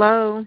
Hello.